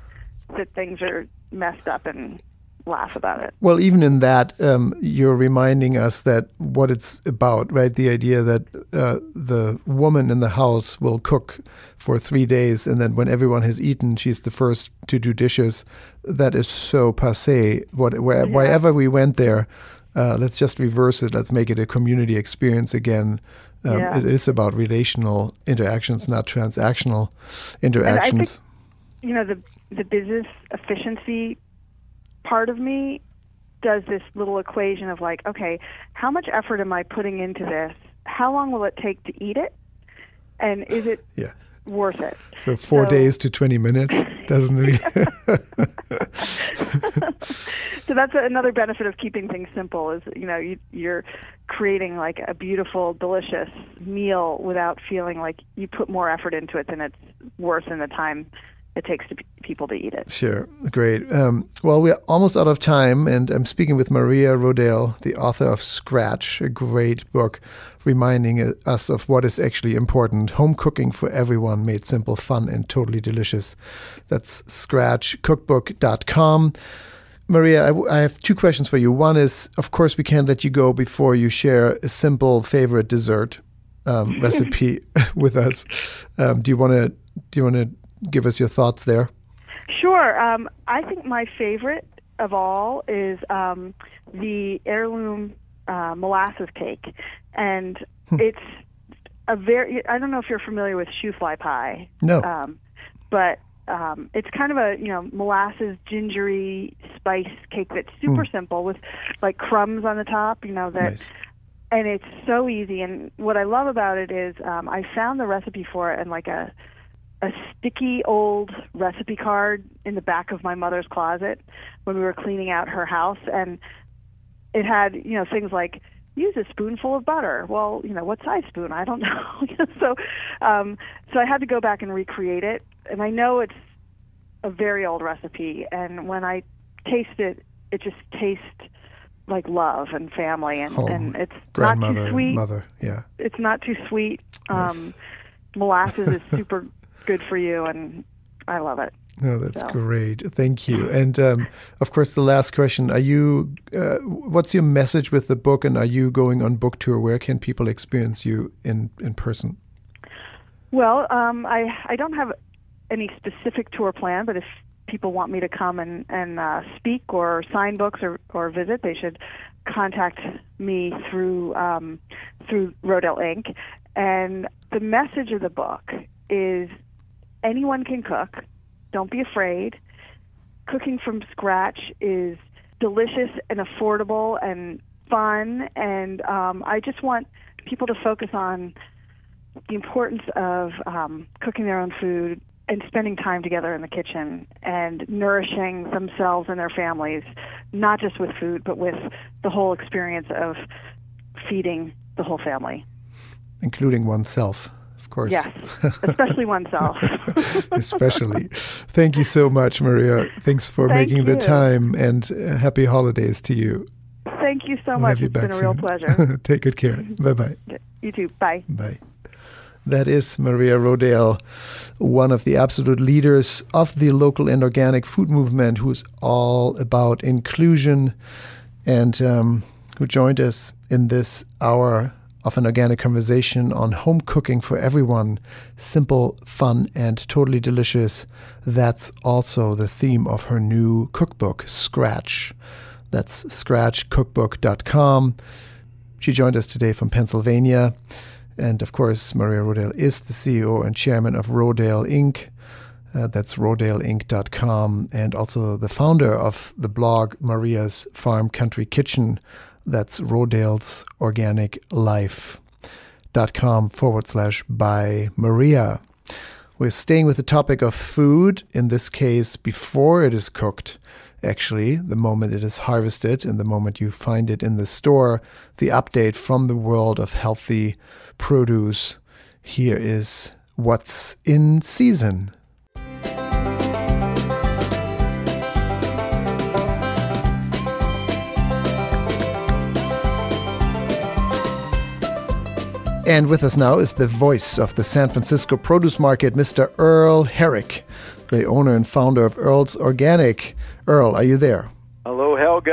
Speaker 2: that things are messed up and laugh about it.
Speaker 1: Well, even in that, um, you're reminding us that what it's about, right? The idea that uh, the woman in the house will cook for three days, and then when everyone has eaten, she's the first to do dishes. That is so passe. What, where, yeah. Wherever we went there, uh, let's just reverse it. Let's make it a community experience again. Um,
Speaker 2: yeah.
Speaker 1: It is about relational interactions, not transactional interactions.
Speaker 2: Think, you know, the the business efficiency part of me does this little equation of like, okay, how much effort am I putting into this? How long will it take to eat it? And is it
Speaker 1: Yeah.
Speaker 2: worth it?
Speaker 1: So four
Speaker 2: So-
Speaker 1: days to 20 minutes doesn't really.
Speaker 2: so that's another benefit of keeping things simple is you know you, you're creating like a beautiful delicious meal without feeling like you put more effort into it than it's worth in the time it takes to people to eat it
Speaker 1: Sure, great. Um, well, we're almost out of time, and I'm speaking with Maria Rodale, the author of Scratch, a great book reminding us of what is actually important. Home cooking for everyone, made simple, fun, and totally delicious. That's scratchcookbook.com. Maria, I, w- I have two questions for you. One is, of course, we can't let you go before you share a simple favorite dessert um, recipe with us. Um, do you want to? Do you want to give us your thoughts there?
Speaker 2: Sure. Um, I think my favorite of all is um, the heirloom uh, molasses cake, and it's a very. I don't know if you're familiar with shoofly pie.
Speaker 1: No.
Speaker 2: Um, but um, it's kind of a you know molasses gingery spice cake that's super simple with like crumbs on the top. You know that
Speaker 1: Nice.
Speaker 2: and it's so easy. And what I love about it is um, I found the recipe for it in like a a sticky old recipe card in the back of my mother's closet when we were cleaning out her house, and it had you know things like use a spoonful of butter. Well, you know what size spoon? I don't know. so, um, so I had to go back and recreate it, and I know it's a very old recipe, and when I taste it, it just tastes like love and family, and,
Speaker 1: Home.
Speaker 2: and it's not
Speaker 1: grandmother,
Speaker 2: too sweet.
Speaker 1: mother. Yeah.
Speaker 2: It's not too sweet. Um, Molasses is super good for you, and I love it.
Speaker 1: No, that's
Speaker 2: So.
Speaker 1: great. Thank you. And um, of course, the last question: Are you? Uh, what's your message with the book? And are you going on book tour? Where can people experience you in in person?
Speaker 2: Well, um, I I don't have any specific tour plan, but if people want me to come and and uh, speak or sign books or or visit, they should contact me through um, through Rodale Inc. And the message of the book is anyone can cook. Don't be afraid. Cooking from scratch is delicious and affordable and fun. And um, I just want people to focus on the importance of um, cooking their own food and spending time together in the kitchen and nourishing themselves and their families, not just with food, but with the whole experience of feeding the whole family.
Speaker 1: including oneself, course.
Speaker 2: Yes, especially oneself.
Speaker 1: Especially. Thank you so much, Maria. Thanks for
Speaker 2: Thank
Speaker 1: making the time and uh, happy holidays to you.
Speaker 2: Thank you so
Speaker 1: We'll
Speaker 2: much.
Speaker 1: you
Speaker 2: It's been a real pleasure.
Speaker 1: Take good care. Bye bye.
Speaker 2: you too. Bye.
Speaker 1: Bye. That is Maria Rodale, one of the absolute leaders of the local and organic food movement, who's all about inclusion and um, who joined us in this hour of an organic conversation on home cooking for everyone. Simple, fun, and totally delicious. That's also the theme of her new cookbook, Scratch. That's scratchcookbook.com. She joined us today from Pennsylvania. And of course, Maria Rodale is the CEO and chairman of Rodale Inc. Uh, that's rodaleinc.com. And also the founder of the blog Maria's Farm Country Kitchen. That's Rodale's Organic Life.com forward slash by Maria. We're staying with the topic of food, in this case, before it is cooked. Actually, the moment it is harvested and the moment you find it in the store, the update from the world of healthy produce. Here is what's in season. And with us now is the voice of the San Francisco produce market, Mr. Earl Herrick, the owner and founder of Earl's Organic. Earl, are you there?
Speaker 3: Hello, Helge.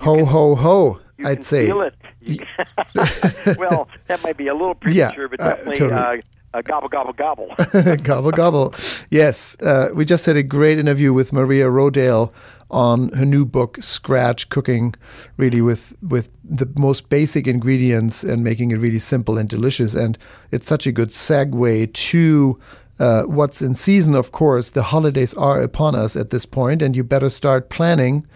Speaker 1: Ho, ho, ho, I'd say.
Speaker 3: Feel it. Well, that might be a little
Speaker 1: Yeah,
Speaker 3: premature, but
Speaker 1: uh,
Speaker 3: definitely
Speaker 1: totally.
Speaker 3: uh, uh, gobble, gobble, gobble.
Speaker 1: gobble, gobble. Yes, uh, we just had a great interview with Maria Rodale on her new book, Scratch Cooking, really with, with the most basic ingredients and making it really simple and delicious. And it's such a good segue to uh, what's in season, of course, the holidays are upon us at this point, and you better start planning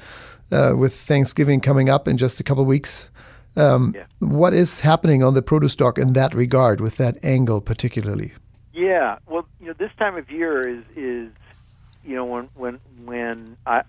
Speaker 1: uh, with Thanksgiving coming up in just a couple weeks. Um,
Speaker 3: Yeah.
Speaker 1: What is happening on the produce stock in that regard, with that angle particularly?
Speaker 3: Yeah, well, you know, this time of year is is you know when when when I,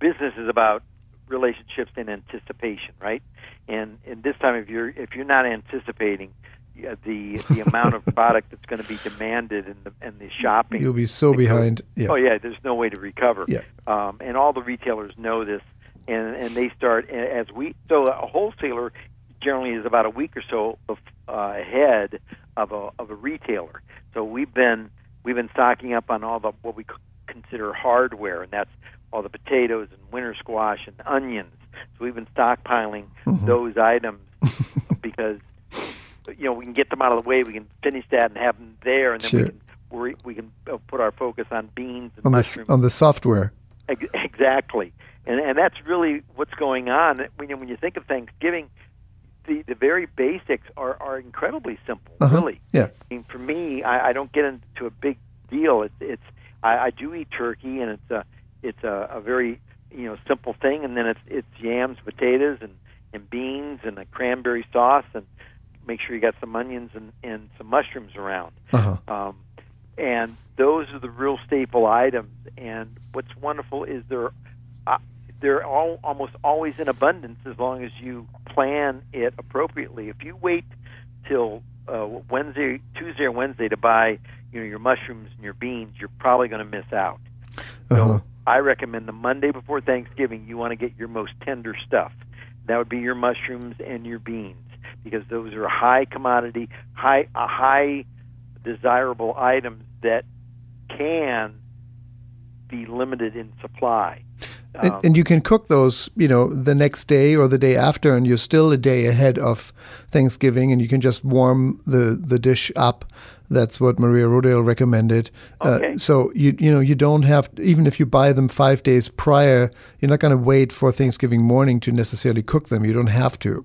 Speaker 3: business is about relationships and anticipation, right? And in this time of year, if you're not anticipating the the amount of product that's going to be demanded in the and the shopping,
Speaker 1: You'll be so
Speaker 3: because-
Speaker 1: behind. Yeah.
Speaker 3: Oh yeah, there's no way to recover.
Speaker 1: Yeah.
Speaker 3: Um, and all the retailers know this, and and they start as we. So a wholesaler generally is about a week or so of, uh, ahead of a of a retailer. So we've been we've been stocking up on all the what we consider hardware, and that's all the potatoes and winter squash and onions. So we've been stockpiling
Speaker 1: Mm-hmm.
Speaker 3: those items because you know we can get them out of the way. We can finish that and have them there, and then
Speaker 1: Sure.
Speaker 3: we can we we can uh, put our focus on beans and
Speaker 1: on the on the software.
Speaker 3: Exactly, and and that's really what's going on. When you, when you think of Thanksgiving, the the very basics are are incredibly simple.
Speaker 1: Uh-huh.
Speaker 3: Really,
Speaker 1: Yeah.
Speaker 3: I mean, for me, I, I don't get into a big deal. It's it's I, I do eat turkey, and it's a it's a, a very you know simple thing, and then it's it's yams, potatoes, and and beans, and a cranberry sauce, and make sure you got some onions and and some mushrooms around.
Speaker 1: Uh-huh.
Speaker 3: Um, and those are the real staple items. And what's wonderful is they're uh, they're all almost always in abundance as long as you plan it appropriately. If you wait till uh, Wednesday, Tuesday or Wednesday to buy you know your mushrooms and your beans, you're probably going to miss out.
Speaker 1: Uh-huh.
Speaker 3: So I recommend the Monday before Thanksgiving. You want to get your most tender stuff. That would be your mushrooms and your beans because those are high commodity, high a high desirable items that can be limited in supply.
Speaker 1: And,
Speaker 3: Um,
Speaker 1: and you can cook those, you know, the next day or the day after, and you're still a day ahead of Thanksgiving, and you can just warm the, the dish up. That's what Maria Rodale recommended.
Speaker 3: Okay.
Speaker 1: Uh, so you you know you don't have even if you buy them five days prior, you're not going to wait for Thanksgiving morning to necessarily cook them. You don't have to.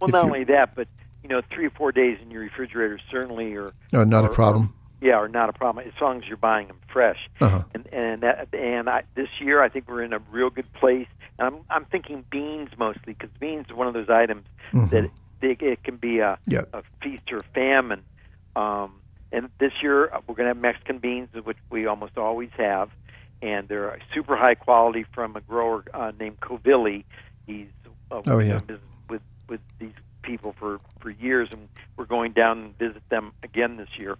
Speaker 3: well,
Speaker 1: if
Speaker 3: not
Speaker 1: you-
Speaker 3: only that, but you know, three or four days in your refrigerator certainly are
Speaker 1: Oh, not a problem.
Speaker 3: Yeah, are not a problem as long as you're buying them fresh.
Speaker 1: Uh-huh.
Speaker 3: And and that, and I, this year I think we're in a real good place. And I'm I'm thinking beans mostly because beans are one of those items that they, it can be a,
Speaker 1: Mm-hmm.
Speaker 3: A feast or famine. Um, and this year uh, we're going to have Mexican beans, which we almost always have, and they're super high quality from a grower uh, named Covilli. He's uh,
Speaker 1: Oh, yeah.
Speaker 3: with with these people for for years, and we're going down and visit them again this year.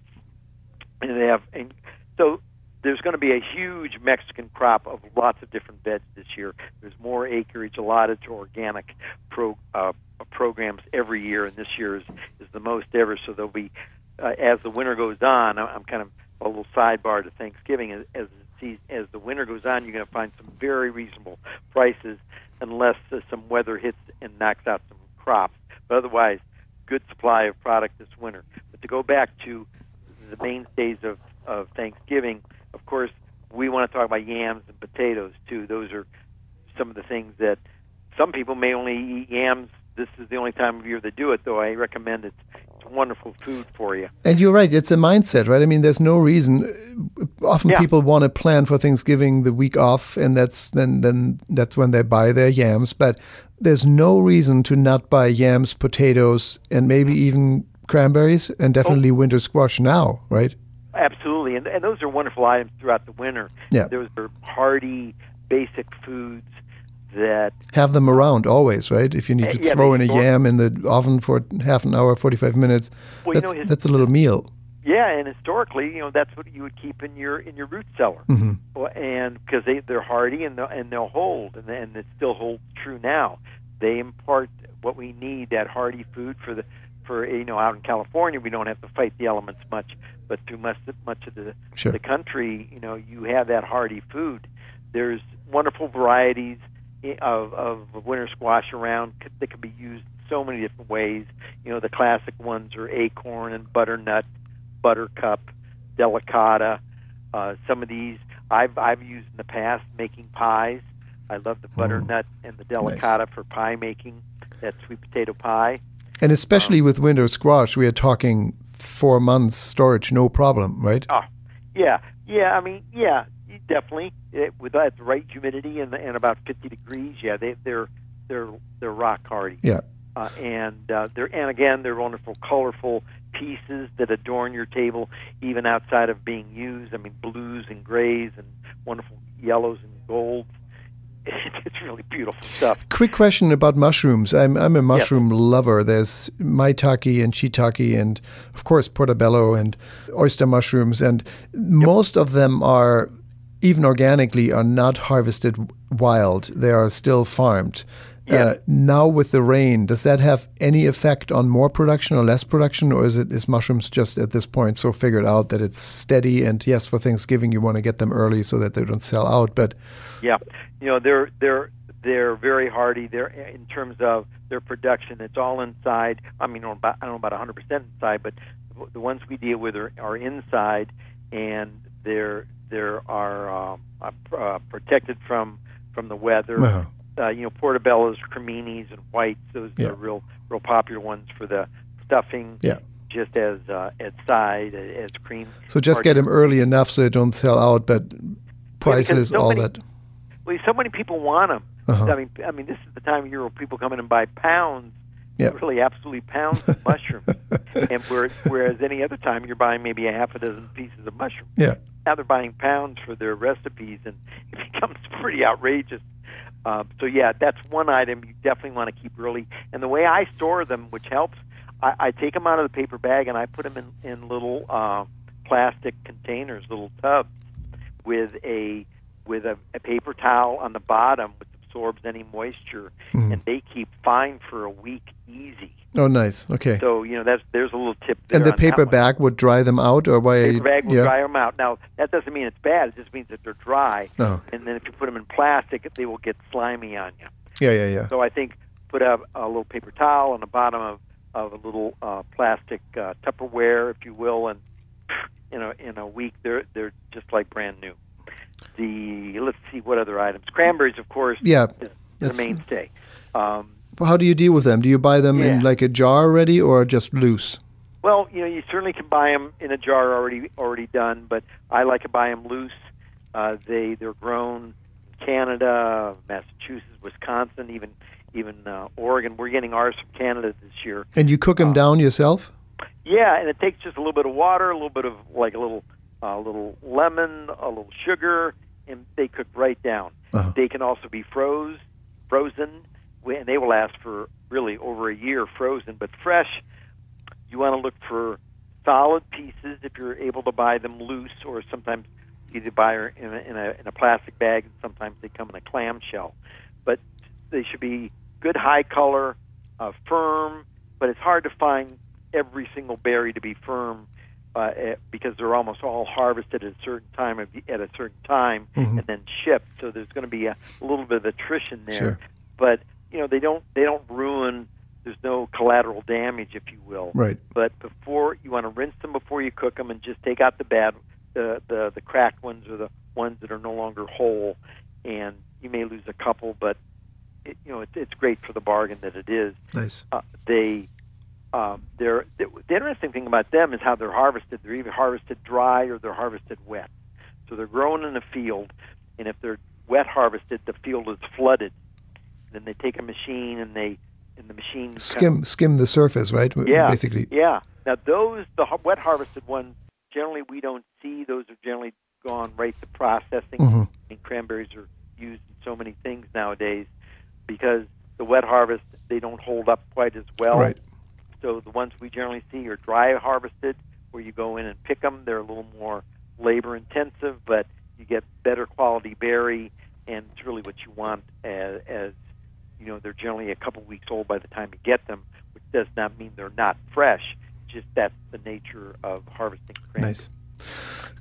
Speaker 3: And they have, and so there's going to be a huge Mexican crop of lots of different beds this year. There's more acreage allotted to organic pro, uh, programs every year, and this year is, is the most ever. So there'll be, uh, as the winter goes on, I'm- kind of a little sidebar to Thanksgiving. As as, as the winter goes on, you're going to find some very reasonable prices, unless uh, some weather hits and knocks out some crops. But otherwise, good supply of product this winter. But to go back to the mainstays of, of Thanksgiving, of course, we want to talk about yams and potatoes too. Those are some of the things that some people may only eat yams. This is the only time of year they do it, though. I recommend it's, it's wonderful food for you.
Speaker 1: And you're right; it's a mindset, right? I mean, there's no reason. Often
Speaker 3: Yeah.
Speaker 1: people want to plan for Thanksgiving the week off, and that's then then that's when they buy their yams. But there's no reason to not buy yams, potatoes, and maybe mm-hmm. even cranberries, and definitely winter squash now, right?
Speaker 3: Absolutely, and, and those are wonderful items throughout the winter.
Speaker 1: Yeah.
Speaker 3: Those are hearty, basic foods that
Speaker 1: Have them around always, right? If you need to
Speaker 3: Uh, yeah,
Speaker 1: throw in a yam in the oven for half an hour, 45 minutes,
Speaker 3: Well, you
Speaker 1: that's,
Speaker 3: know, his-
Speaker 1: that's a little meal.
Speaker 3: Yeah, and historically, you know, that's what you would keep in your in your root cellar,
Speaker 1: hmm
Speaker 3: Well, and because they they're hardy and they'll, and they'll hold, and and it still holds true now. They impart what we need that hardy food for the for you know out in California we don't have to fight the elements much, but through much much of the
Speaker 1: Sure.
Speaker 3: the country, you know, you have that hardy food. There's wonderful varieties of of winter squash around that can be used so many different ways. You know, the classic ones are acorn and butternut, buttercup, delicata. Uh, some of these I've I've used in the past making pies. I love the butternut and the delicata for pie making. That sweet potato pie.
Speaker 1: And especially with winter squash, we are talking four months storage, no problem, right?
Speaker 3: Oh, Yeah, yeah. I mean, yeah, definitely. It, with that the right humidity and, and about 50 degrees, yeah, they, they're they're they're rock hardy.
Speaker 1: Yeah.
Speaker 3: Uh, and uh, they're and again they're wonderful, colorful pieces that adorn your table, even outside of being used. I mean, blues and grays and wonderful yellows and golds. It's really beautiful stuff.
Speaker 1: Quick question about mushrooms. I'm I'm a mushroom lover. There's maitake and shiitake and of course portobello and oyster mushrooms and most of them are even organically are not harvested wild. They are still farmed.
Speaker 3: Yeah.
Speaker 1: Uh, now with the rain, does that have any effect on more production or less production, or is it is mushrooms just at this point so figured out that it's steady? And yes, for Thanksgiving you want to get them early so that they don't sell out. But
Speaker 3: Yeah, you know they're they're they're very hardy. They're in terms of their production. It's all inside. I mean, I don't know about, I don't know about 100 percent inside, but the ones we deal with are, are inside, and they're there are um, uh, uh, protected from from the weather.
Speaker 1: uh
Speaker 3: Uh, you know, portobellos, creminis, and whites. Those
Speaker 1: Yeah.
Speaker 3: are real real popular ones for the stuffing.
Speaker 1: Yeah.
Speaker 3: Just as uh, as side as cream.
Speaker 1: so just get them early enough so they don't sell out. But prices,
Speaker 3: so
Speaker 1: all
Speaker 3: many-
Speaker 1: that.
Speaker 3: Well, so many people want them.
Speaker 1: Uh-huh.
Speaker 3: I mean, I mean, this is the time of year where people come in and buy pounds,
Speaker 1: Yeah.
Speaker 3: really absolutely pounds of mushrooms. and where, whereas any other time you're buying maybe a half a dozen pieces of mushroom.
Speaker 1: Yeah.
Speaker 3: Now they're buying pounds for their recipes, and it becomes pretty outrageous. Uh, so yeah, that's one item you definitely want to keep early. And the way I store them, which helps, I, I take them out of the paper bag and I put them in in little uh, plastic containers, little tubs, with a with a, a paper towel on the bottom, which absorbs any moisture,
Speaker 1: Mhm.
Speaker 3: and they keep fine for a week easy.
Speaker 1: Oh, nice. Okay.
Speaker 3: So you know that's there's a little tip. There
Speaker 1: and the paper bag would dry them out, or why?
Speaker 3: Paper bag will
Speaker 1: yeah.
Speaker 3: dry them out. Now that doesn't mean it's bad. It just means that they're dry.
Speaker 1: Oh.
Speaker 3: And then if you put them in plastic, they will get slimy on you.
Speaker 1: Yeah, yeah, yeah.
Speaker 3: So I think put a, a little paper towel on the bottom of, of a little uh, plastic uh, Tupperware, if you will, and in a in a week they're they're just like brand new. The let's see what other items. Cranberries, of course,
Speaker 1: Yeah,
Speaker 3: the mainstay. Um,
Speaker 1: How do you deal with them? Do you buy them in like a jar already, or just loose?
Speaker 3: Well, you know, you certainly can buy them in a jar already already done, but I like to buy them loose. Uh, they they're grown in Canada, Massachusetts, Wisconsin, even even uh, Oregon. We're getting ours from Canada this year.
Speaker 1: And you cook them
Speaker 3: Uh,
Speaker 1: down yourself?
Speaker 3: Yeah, and it takes just a little bit of water, a little bit of like a little uh, little lemon, a little sugar, and they cook right down.
Speaker 1: Uh-huh.
Speaker 3: They can also be froze, frozen, and they will last for really over a year frozen. But fresh, you want to look for solid pieces if you're able to buy them loose, or sometimes you either buy in a, in a in a plastic bag, and sometimes they come in a clamshell. But they should be good, high color, uh, firm. But it's hard to find every single berry to be firm uh, eh, because they're almost all harvested at a certain time of, at a certain time
Speaker 1: Mhm.
Speaker 3: and then shipped. So there's going to be a, a little bit of attrition there.
Speaker 1: Sure.
Speaker 3: But you know they don't they don't ruin. There's no collateral damage, if you will.
Speaker 1: Right.
Speaker 3: But before you want to rinse them before you cook them, and just take out the bad, the the the cracked ones or the ones that are no longer whole, and you may lose a couple, but it, you know it, it's great for the bargain that it is.
Speaker 1: Nice.
Speaker 3: Uh, they um, they're the, the interesting thing about them is how they're harvested. They're either harvested dry or they're harvested wet. So they're grown in a field, and if they're wet harvested, the field is flooded. Then they take a machine and they and the machine kind of-
Speaker 1: Skim skim the surface, right?
Speaker 3: yeah,
Speaker 1: Basically.
Speaker 3: Yeah. Now those the wet harvested ones generally we don't see. Those are generally gone right to processing.
Speaker 1: Mhm.
Speaker 3: And cranberries are used in so many things nowadays because the wet harvest they don't hold up quite as well.
Speaker 1: Right.
Speaker 3: So the ones we generally see are dry harvested, where you go in and pick them. They're a little more labor intensive, but you get better quality berry, and it's really what you want as, as you know. They're generally a couple weeks old by the time you get them, which does not mean they're not fresh. Just that's the nature of harvesting cranberries.
Speaker 1: Nice.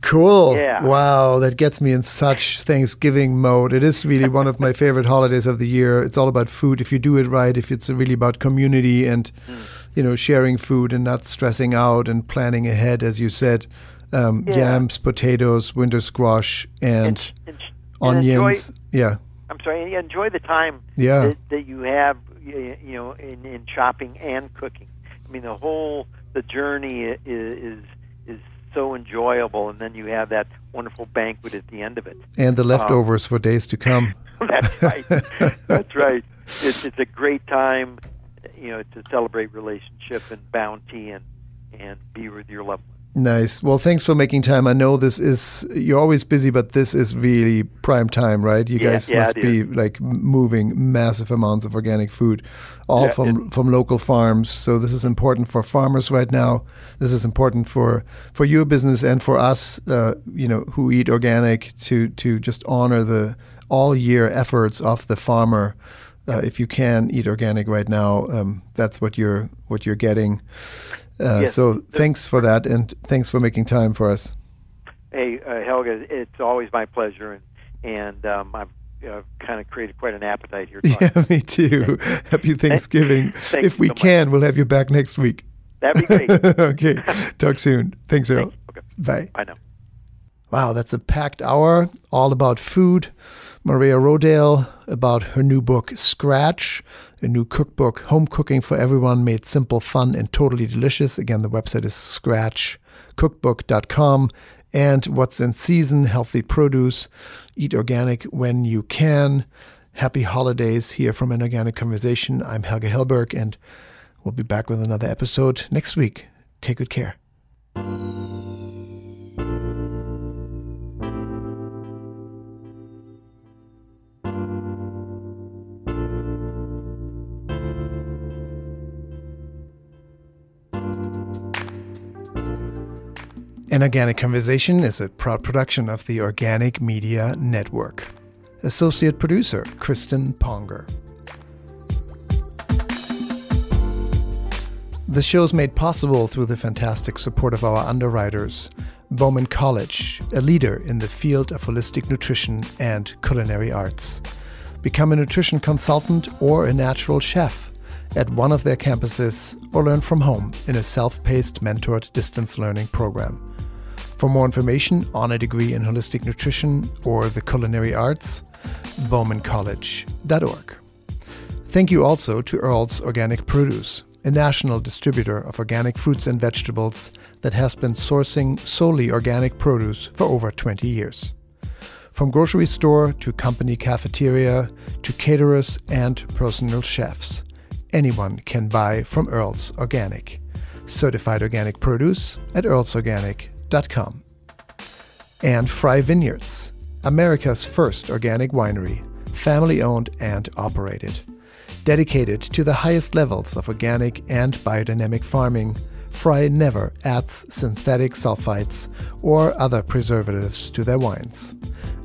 Speaker 1: Cool.
Speaker 3: Yeah.
Speaker 1: Wow, that gets me in such Thanksgiving mode. It is really one of my favorite holidays of the year. It's all about food if you do it right, if it's really about community and mm. You know, sharing food and not stressing out and planning ahead as you said. Um,
Speaker 3: Yeah.
Speaker 1: yams, potatoes, winter squash and,
Speaker 3: And, and, and enjoy-
Speaker 1: onions. yeah.
Speaker 3: I'm sorry. Enjoy the time
Speaker 1: Yeah.
Speaker 3: that, that you have, you know, in, in shopping and cooking. I mean, the whole the journey i- is is so enjoyable, and then you have that wonderful banquet at the end of it.
Speaker 1: And the leftovers um, for days to come.
Speaker 3: that's right. that's right. It's it's a great time, you know, to celebrate relationship and bounty and and be with your loved ones.
Speaker 1: Nice. Well, thanks for making time. I know this is you're always busy, but this is really prime time, right? You
Speaker 3: yeah,
Speaker 1: guys
Speaker 3: yeah,
Speaker 1: must be like moving massive amounts of organic food, all
Speaker 3: Yeah,
Speaker 1: from from local farms. So this is important for farmers right now. This is important for for your business and for us, uh, you know, who eat organic to to just honor the all year efforts of the farmer. Uh, if you can eat organic right now, um, that's what you're what you're getting. Uh,
Speaker 3: Yes.
Speaker 1: So thanks for that, and thanks for making time for us.
Speaker 3: Hey, uh, Helge, it's always my pleasure, and and um, I've uh, kind of created quite an appetite here. talking.
Speaker 1: Yeah, me too. Happy Thanksgiving. If we
Speaker 3: so
Speaker 1: can, we'll have you back next week.
Speaker 3: That'd be great.
Speaker 1: okay. Talk soon. Thanks, Earl.
Speaker 3: okay,
Speaker 1: Bye.
Speaker 3: I know.
Speaker 1: Wow, that's a packed hour all about food. Maria Rodale about her new book, Scratch, a new cookbook, home cooking for everyone, made simple, fun, and totally delicious. Again, the website is scratchcookbook.com. And what's in season, healthy produce, eat organic when you can. Happy holidays here from an organic conversation. I'm Helge Hellberg, and we'll be back with another episode next week. Take good care. An Organic Conversation is a proud production of the Organic Media Network. Associate producer Kristen Ponger. The show is made possible through the fantastic support of our underwriters, Bauman College, a leader in the field of holistic nutrition and culinary arts. Become a nutrition consultant or a natural chef at one of their campuses or learn from home in a self paced mentored distance learning program. For more information on a degree in holistic nutrition or the culinary arts, baumancollege.org. Thank you also to Earl's Organic Produce, a national distributor of organic fruits and vegetables that has been sourcing solely organic produce for over 20 years. From grocery store to company cafeteria to caterers and personal chefs, anyone can buy from Earl's Organic. Certified organic produce at earlsorganic.com. And Frey Vineyards, America's first organic winery, family owned and operated. Dedicated to the highest levels of organic and biodynamic farming, Frey never adds synthetic sulfites or other preservatives to their wines.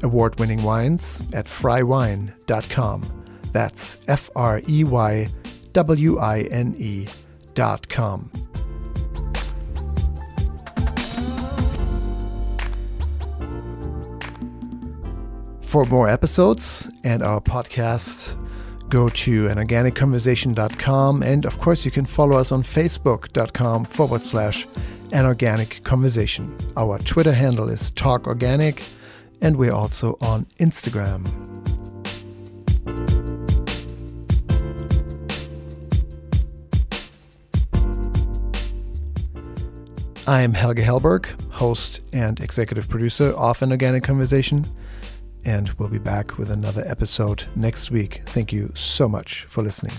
Speaker 1: Award winning wines at freywine.com. That's F R E Y W I N E For more episodes and our podcasts, go to anorganicconversation.com. And of course, you can follow us on facebook.com forward slash an organic conversation. Our Twitter handle is Talk Organic, and we're also on Instagram. I'm Helge Hellberg, host and executive producer of An Organic Conversation, and we'll be back with another episode next week. Thank you so much for listening.